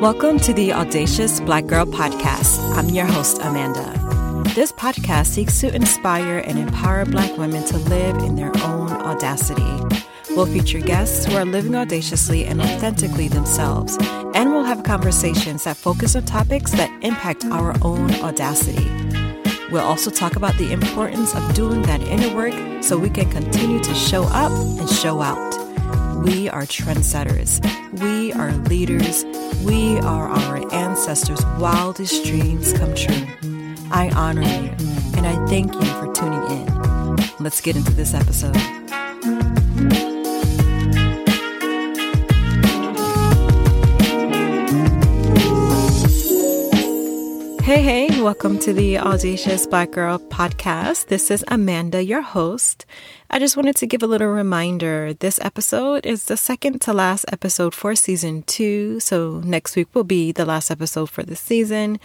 Welcome to the Audacious Black Girl Podcast. I'm your host, Amanda. This podcast seeks to inspire and empower Black women to live in their own audacity. We'll feature guests who are living audaciously and authentically themselves, and we'll have conversations that focus on topics that impact our own audacity. We'll also talk about the importance of doing that inner work so we can continue to show up and show out. We are trendsetters. We are leaders. We are our ancestors' wildest dreams come true. I honor you and I thank you for tuning in. Let's get into this episode. Hey, hey, welcome to the Audacious Black Girl podcast. This is Amanda, your host. I just wanted to give a little reminder. This episode is the second to last episode for season two. So next week will be the last episode for the season.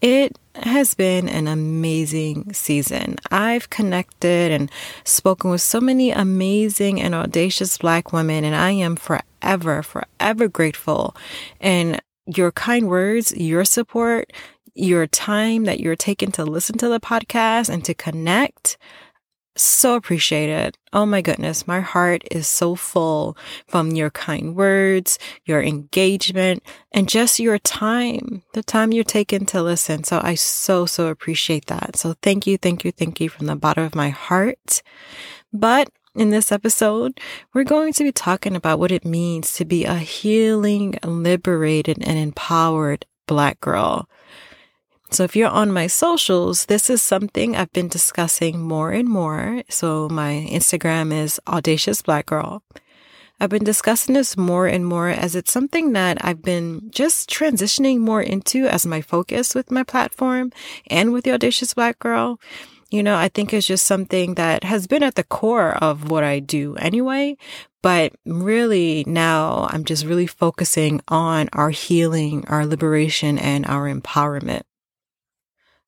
It has been an amazing season. I've connected and spoken with so many amazing and audacious Black women, and I am forever, forever grateful. And your kind words, your support, your time that you're taking to listen to the podcast and to connect. So appreciate it. Oh my goodness. My heart is so full from your kind words, your engagement, and just your time, the time you're taking to listen. So I so, so appreciate that. So thank you, thank you, thank you from the bottom of my heart. But in this episode, we're going to be talking about what it means to be a healing, liberated, and empowered Black girl. So if you're on my socials, this is something I've been discussing more and more. So my Instagram is audacious black girl. I've been discussing this more and more as it's something that I've been just transitioning more into as my focus with my platform and with the audacious black girl. You know, I think it's just something that has been at the core of what I do anyway. But really now I'm just really focusing on our healing, our liberation and our empowerment.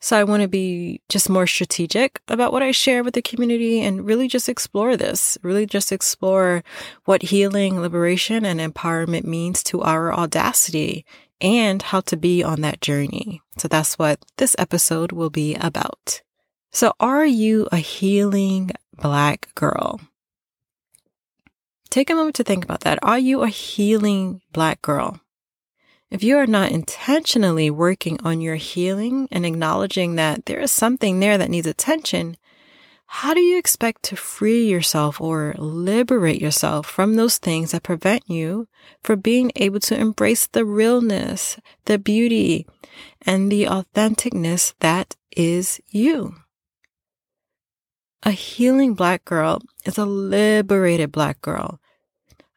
So I want to be just more strategic about what I share with the community and really just explore this, really just explore what healing, liberation, and empowerment means to our audacity and how to be on that journey. So that's what this episode will be about. So are you a healing black girl? Take a moment to think about that. Are you a healing black girl? If you are not intentionally working on your healing and acknowledging that there is something there that needs attention, how do you expect to free yourself or liberate yourself from those things that prevent you from being able to embrace the realness, the beauty, and the authenticness that is you? A healing black girl is a liberated black girl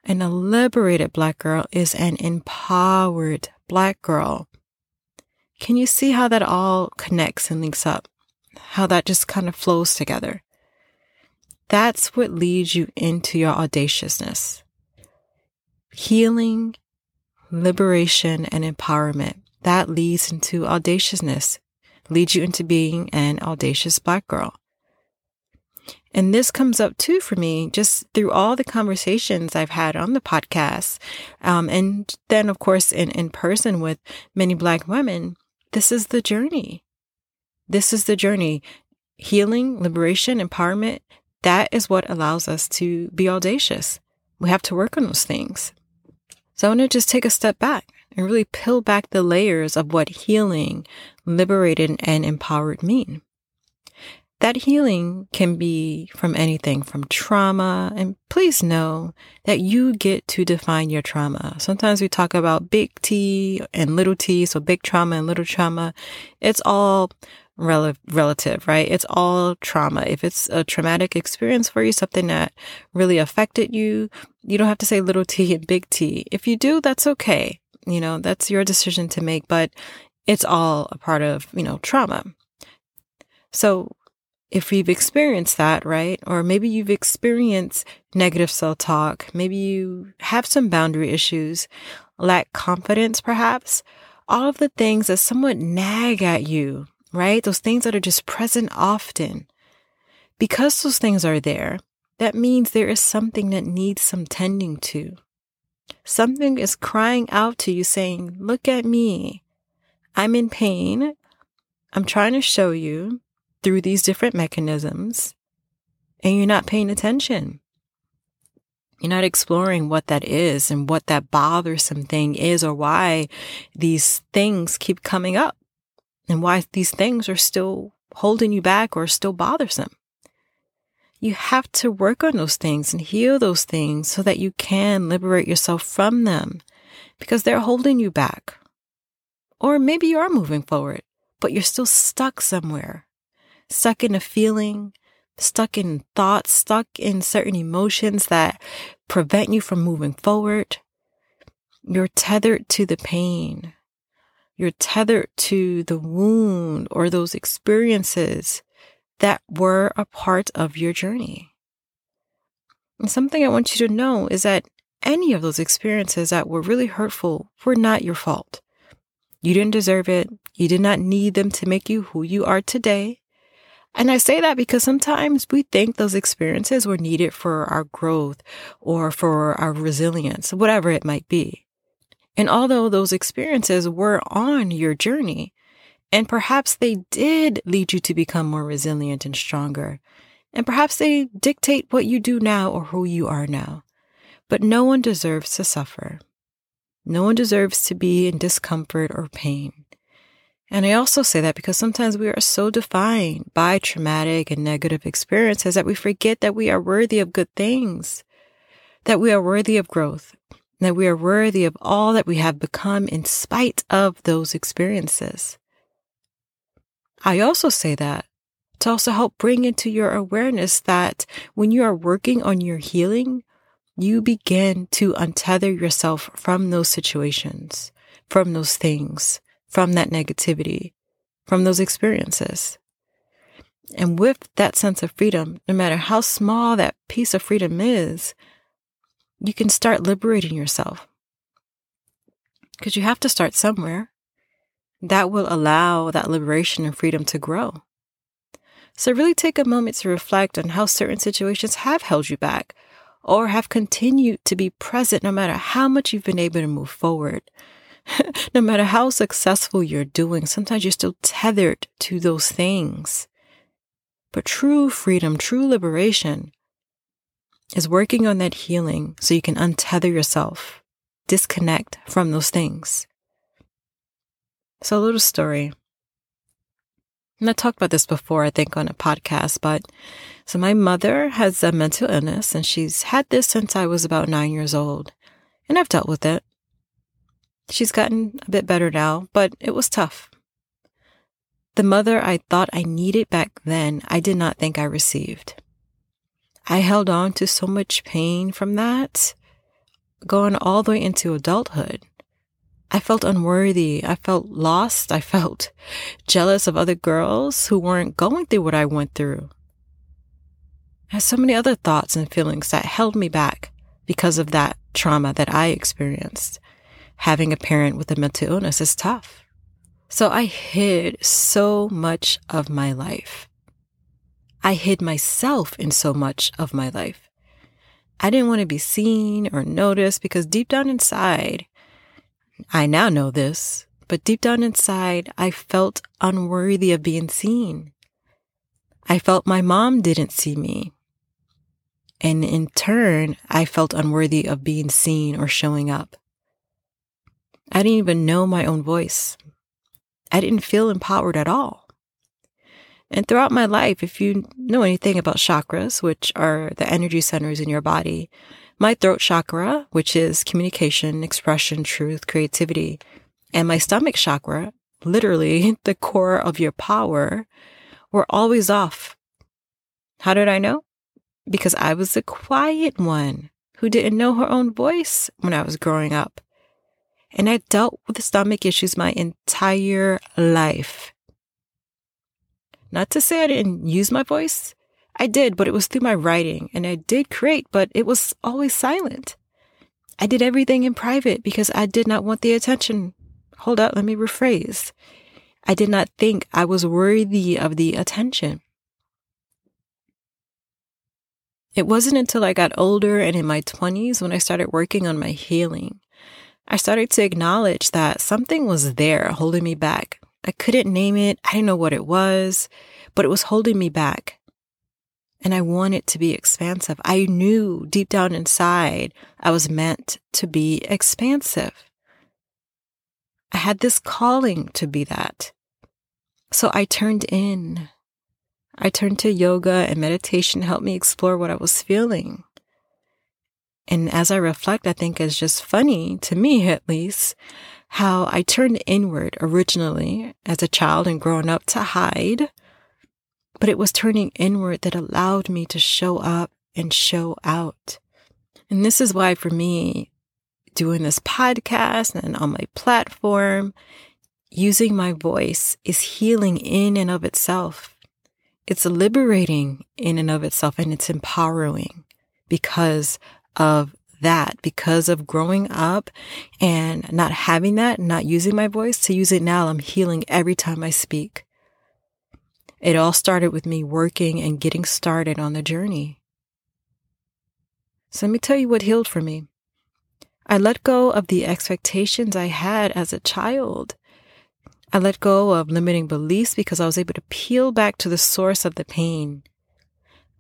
and a liberated black girl is an empowered black girl. Can you see how that all connects and links up? How that just kind of flows together? That's what leads you into your audaciousness. Healing, liberation, and empowerment. That leads into audaciousness, leads you into being an audacious black girl. And this comes up too for me just through all the conversations I've had on the podcast. Um, and then, of course, in, in person with many Black women. This is the journey. This is the journey. Healing, liberation, empowerment. That is what allows us to be audacious. We have to work on those things. So I want to just take a step back and really peel back the layers of what healing, liberated, and empowered mean that healing can be from anything from trauma. And please know that you get to define your trauma. Sometimes we talk about big T and little t, so big trauma and little trauma. It's all rel- relative, right? It's all trauma. If it's a traumatic experience for you, something that really affected you, you don't have to say little t and big T. If you do, that's okay. You know, that's your decision to make, but it's all a part of, you know, trauma. So if we've experienced that, right? Or maybe you've experienced negative self talk. Maybe you have some boundary issues, lack confidence, perhaps. All of the things that somewhat nag at you, right? Those things that are just present often. Because those things are there, that means there is something that needs some tending to. Something is crying out to you saying, Look at me. I'm in pain. I'm trying to show you through these different mechanisms, and you're not paying attention. You're not exploring what that is and what that bothersome thing is or why these things keep coming up and why these things are still holding you back or still bothersome. You have to work on those things and heal those things so that you can liberate yourself from them because they're holding you back. Or maybe you are moving forward, but you're still stuck somewhere, stuck in a feeling, stuck in thoughts, stuck in certain emotions that prevent you from moving forward. You're tethered to the pain. You're tethered to the wound or those experiences that were a part of your journey. And something I want you to know is that any of those experiences that were really hurtful were not your fault. You didn't deserve it. You did not need them to make you who you are today. And I say that because sometimes we think those experiences were needed for our growth or for our resilience, whatever it might be. And although those experiences were on your journey, and perhaps they did lead you to become more resilient and stronger, and perhaps they dictate what you do now or who you are now. But no one deserves to suffer. No one deserves to be in discomfort or pain. And I also say that because sometimes we are so defined by traumatic and negative experiences that we forget that we are worthy of good things, that we are worthy of growth, that we are worthy of all that we have become in spite of those experiences. I also say that to also help bring into your awareness that when you are working on your healing, you begin to untether yourself from those situations, from those things, from that negativity, from those experiences. And with that sense of freedom, no matter how small that piece of freedom is, you can start liberating yourself. Because you have to start somewhere. That will allow that liberation and freedom to grow. So, really take a moment to reflect on how certain situations have held you back or have continued to be present no matter how much you've been able to move forward no matter how successful you're doing, sometimes you're still tethered to those things. But true freedom, true liberation is working on that healing so you can untether yourself, disconnect from those things. So, a little story. And I talked about this before, I think, on a podcast, but so my mother has a mental illness and she's had this since I was about nine years old. And I've dealt with it. She's gotten a bit better now, but it was tough. The mother I thought I needed back then, I did not think I received. I held on to so much pain from that, going all the way into adulthood. I felt unworthy. I felt lost. I felt jealous of other girls who weren't going through what I went through. I had so many other thoughts and feelings that held me back because of that trauma that I experienced having a parent with a mental illness is tough. So I hid so much of my life. I hid myself in so much of my life. I didn't want to be seen or noticed because deep down inside, I now know this, but deep down inside, I felt unworthy of being seen. I felt my mom didn't see me. And in turn, I felt unworthy of being seen or showing up. I didn't even know my own voice. I didn't feel empowered at all. And throughout my life, if you know anything about chakras, which are the energy centers in your body, my throat chakra, which is communication, expression, truth, creativity, and my stomach chakra, literally the core of your power, were always off. How did I know? Because I was the quiet one who didn't know her own voice when I was growing up and I dealt with stomach issues my entire life. Not to say I didn't use my voice. I did, but it was through my writing, and I did create, but it was always silent. I did everything in private because I did not want the attention. Hold up, let me rephrase. I did not think I was worthy of the attention. It wasn't until I got older and in my 20s when I started working on my healing. I started to acknowledge that something was there holding me back. I couldn't name it. I didn't know what it was, but it was holding me back. And I wanted to be expansive. I knew deep down inside I was meant to be expansive. I had this calling to be that. So I turned in. I turned to yoga and meditation to help me explore what I was feeling. And as I reflect, I think it's just funny, to me at least, how I turned inward originally as a child and growing up to hide. But it was turning inward that allowed me to show up and show out. And this is why, for me, doing this podcast and on my platform, using my voice is healing in and of itself. It's liberating in and of itself and it's empowering because of that, because of growing up and not having that, not using my voice to use it now. I'm healing every time I speak. It all started with me working and getting started on the journey. So let me tell you what healed for me. I let go of the expectations I had as a child. I let go of limiting beliefs because I was able to peel back to the source of the pain.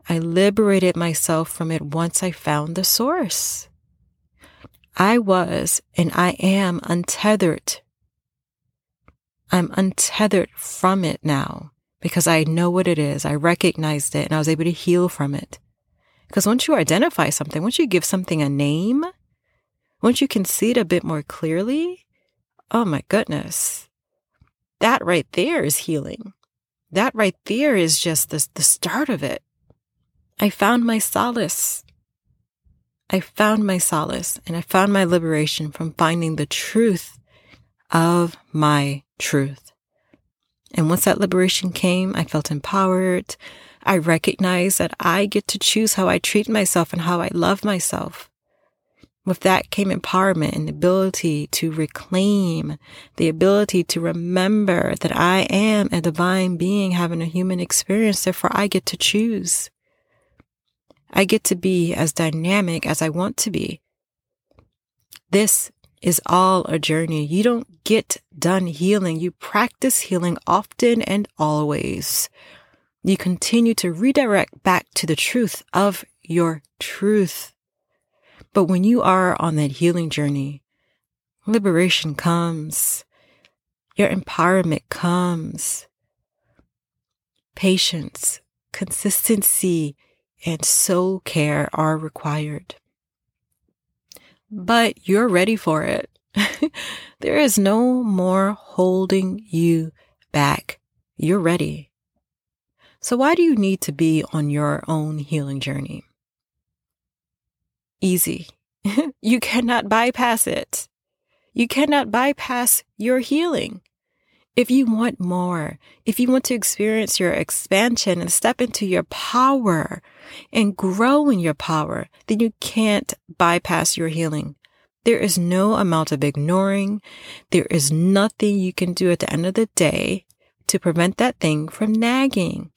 I liberated myself from it once I found the source. I was and I am untethered. I'm untethered from it now because I know what it is. I recognized it and I was able to heal from it. Because once you identify something, once you give something a name, once you can see it a bit more clearly, oh my goodness, that right there is healing. That right there is just the, the start of it. I found my solace. I found my solace and I found my liberation from finding the truth of my truth. And once that liberation came, I felt empowered. I recognized that I get to choose how I treat myself and how I love myself. With that came empowerment and the ability to reclaim, the ability to remember that I am a divine being having a human experience. Therefore, I get to choose. I get to be as dynamic as I want to be. This is all a journey. You don't get done healing. You practice healing often and always. You continue to redirect back to the truth of your truth. But when you are on that healing journey, liberation comes. Your empowerment comes. Patience, consistency, and soul care are required. But you're ready for it. there is no more holding you back. You're ready. So why do you need to be on your own healing journey? Easy. you cannot bypass it. You cannot bypass your healing. If you want more, if you want to experience your expansion and step into your power and grow in your power, then you can't bypass your healing. There is no amount of ignoring. There is nothing you can do at the end of the day to prevent that thing from nagging.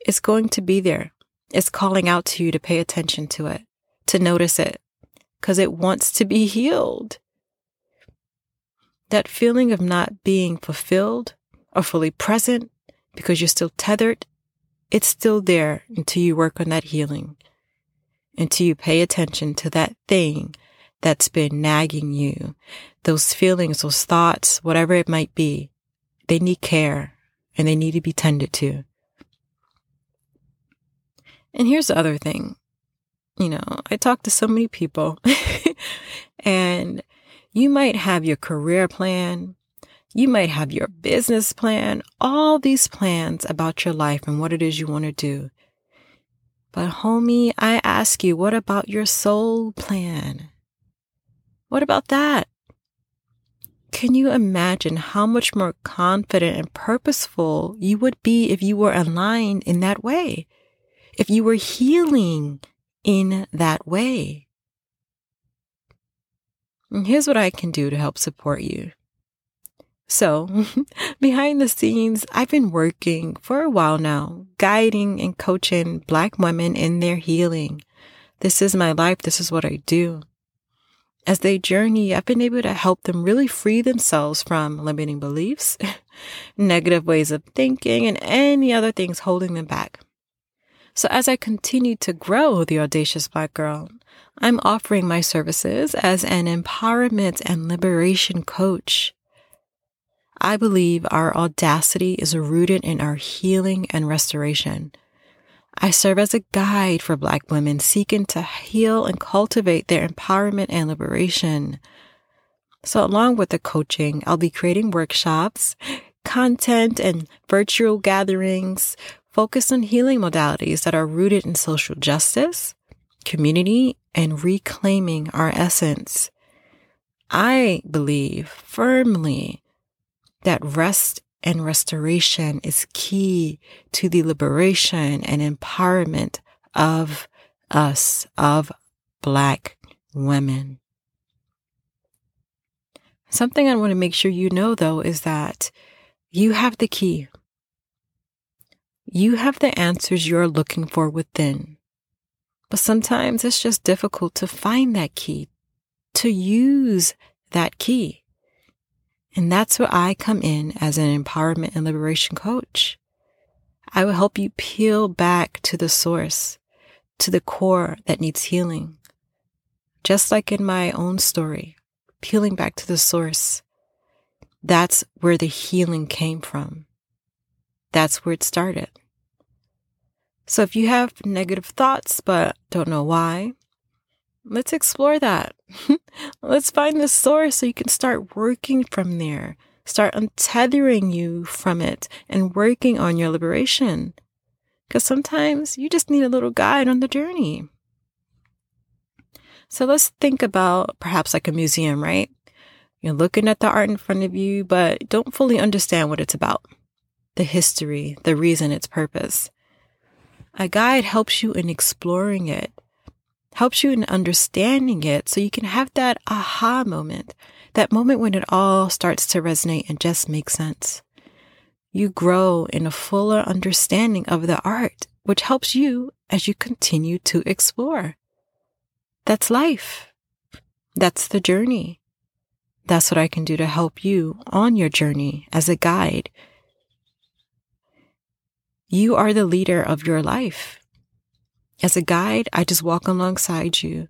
It's going to be there. It's calling out to you to pay attention to it, to notice it, because it wants to be healed. That feeling of not being fulfilled or fully present because you're still tethered, it's still there until you work on that healing, until you pay attention to that thing that's been nagging you, those feelings, those thoughts, whatever it might be. They need care and they need to be tended to. And here's the other thing. You know, I talk to so many people and you might have your career plan. You might have your business plan, all these plans about your life and what it is you want to do. But homie, I ask you, what about your soul plan? What about that? Can you imagine how much more confident and purposeful you would be if you were aligned in that way? If you were healing in that way? Here's what I can do to help support you. So, behind the scenes, I've been working for a while now, guiding and coaching Black women in their healing, This is my life. This is what I do. As they journey, I've been able to help them really free themselves from limiting beliefs, negative ways of thinking, and any other things holding them back. So as I continue to grow the Audacious Black Girl, I'm offering my services as an empowerment and liberation coach. I believe our audacity is rooted in our healing and restoration. I serve as a guide for Black women seeking to heal and cultivate their empowerment and liberation. So, along with the coaching, I'll be creating workshops, content, and virtual gatherings focused on healing modalities that are rooted in social justice, community, and reclaiming our essence. I believe firmly that rest and restoration is key to the liberation and empowerment of us, of Black women. Something I want to make sure you know, though, is that you have the key. You have the answers you're looking for within. But sometimes it's just difficult to find that key, to use that key. And that's where I come in as an empowerment and liberation coach. I will help you peel back to the source, to the core that needs healing. Just like in my own story, peeling back to the source. That's where the healing came from. That's where it started. So if you have negative thoughts but don't know why, let's explore that. let's find the source so you can start working from there. Start untethering you from it and working on your liberation. Because sometimes you just need a little guide on the journey. So let's think about perhaps like a museum, right? You're looking at the art in front of you, but don't fully understand what it's about the history, the reason, its purpose. A guide helps you in exploring it, helps you in understanding it so you can have that aha moment, that moment when it all starts to resonate and just make sense. You grow in a fuller understanding of the art, which helps you as you continue to explore. That's life. That's the journey. That's what I can do to help you on your journey as a guide you are the leader of your life. As a guide, I just walk alongside you,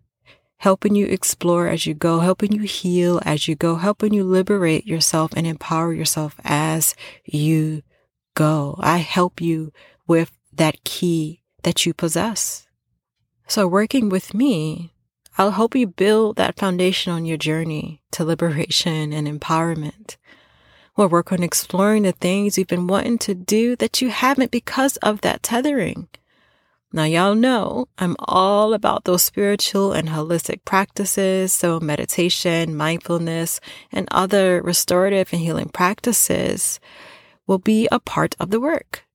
helping you explore as you go, helping you heal as you go, helping you liberate yourself and empower yourself as you go. I help you with that key that you possess. So working with me, I'll help you build that foundation on your journey to liberation and empowerment. We'll work on exploring the things you've been wanting to do that you haven't because of that tethering. Now, y'all know I'm all about those spiritual and holistic practices. So, meditation, mindfulness, and other restorative and healing practices will be a part of the work.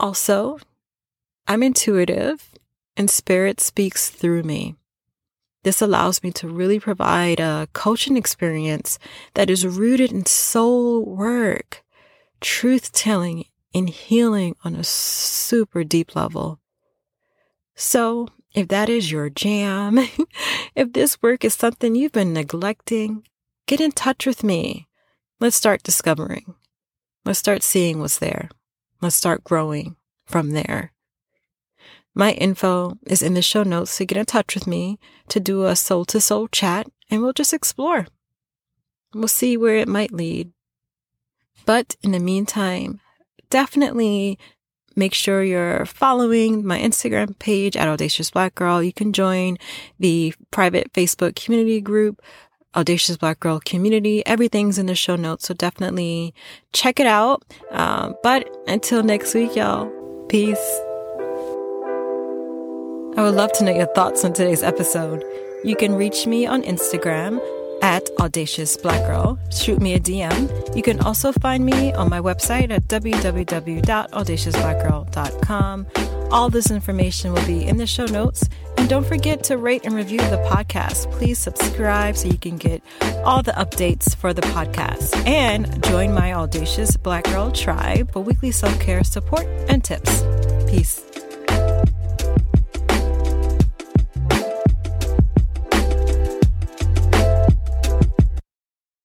Also, I'm intuitive and spirit speaks through me. This allows me to really provide a coaching experience that is rooted in soul work, truth telling, and healing on a super deep level. So, if that is your jam, if this work is something you've been neglecting, get in touch with me. Let's start discovering. Let's start seeing what's there. Let's start growing from there. My info is in the show notes, so get in touch with me to do a soul to soul chat and we'll just explore. We'll see where it might lead. But in the meantime, definitely make sure you're following my Instagram page at Audacious Black Girl. You can join the private Facebook community group, Audacious Black Girl Community. Everything's in the show notes, so definitely check it out. Um, but until next week, y'all, peace. I would love to know your thoughts on today's episode. You can reach me on Instagram at Audacious Black Girl. Shoot me a DM. You can also find me on my website at www.audaciousblackgirl.com. All this information will be in the show notes. And don't forget to rate and review the podcast. Please subscribe so you can get all the updates for the podcast. And join my Audacious Black Girl tribe for weekly self care support and tips. Peace.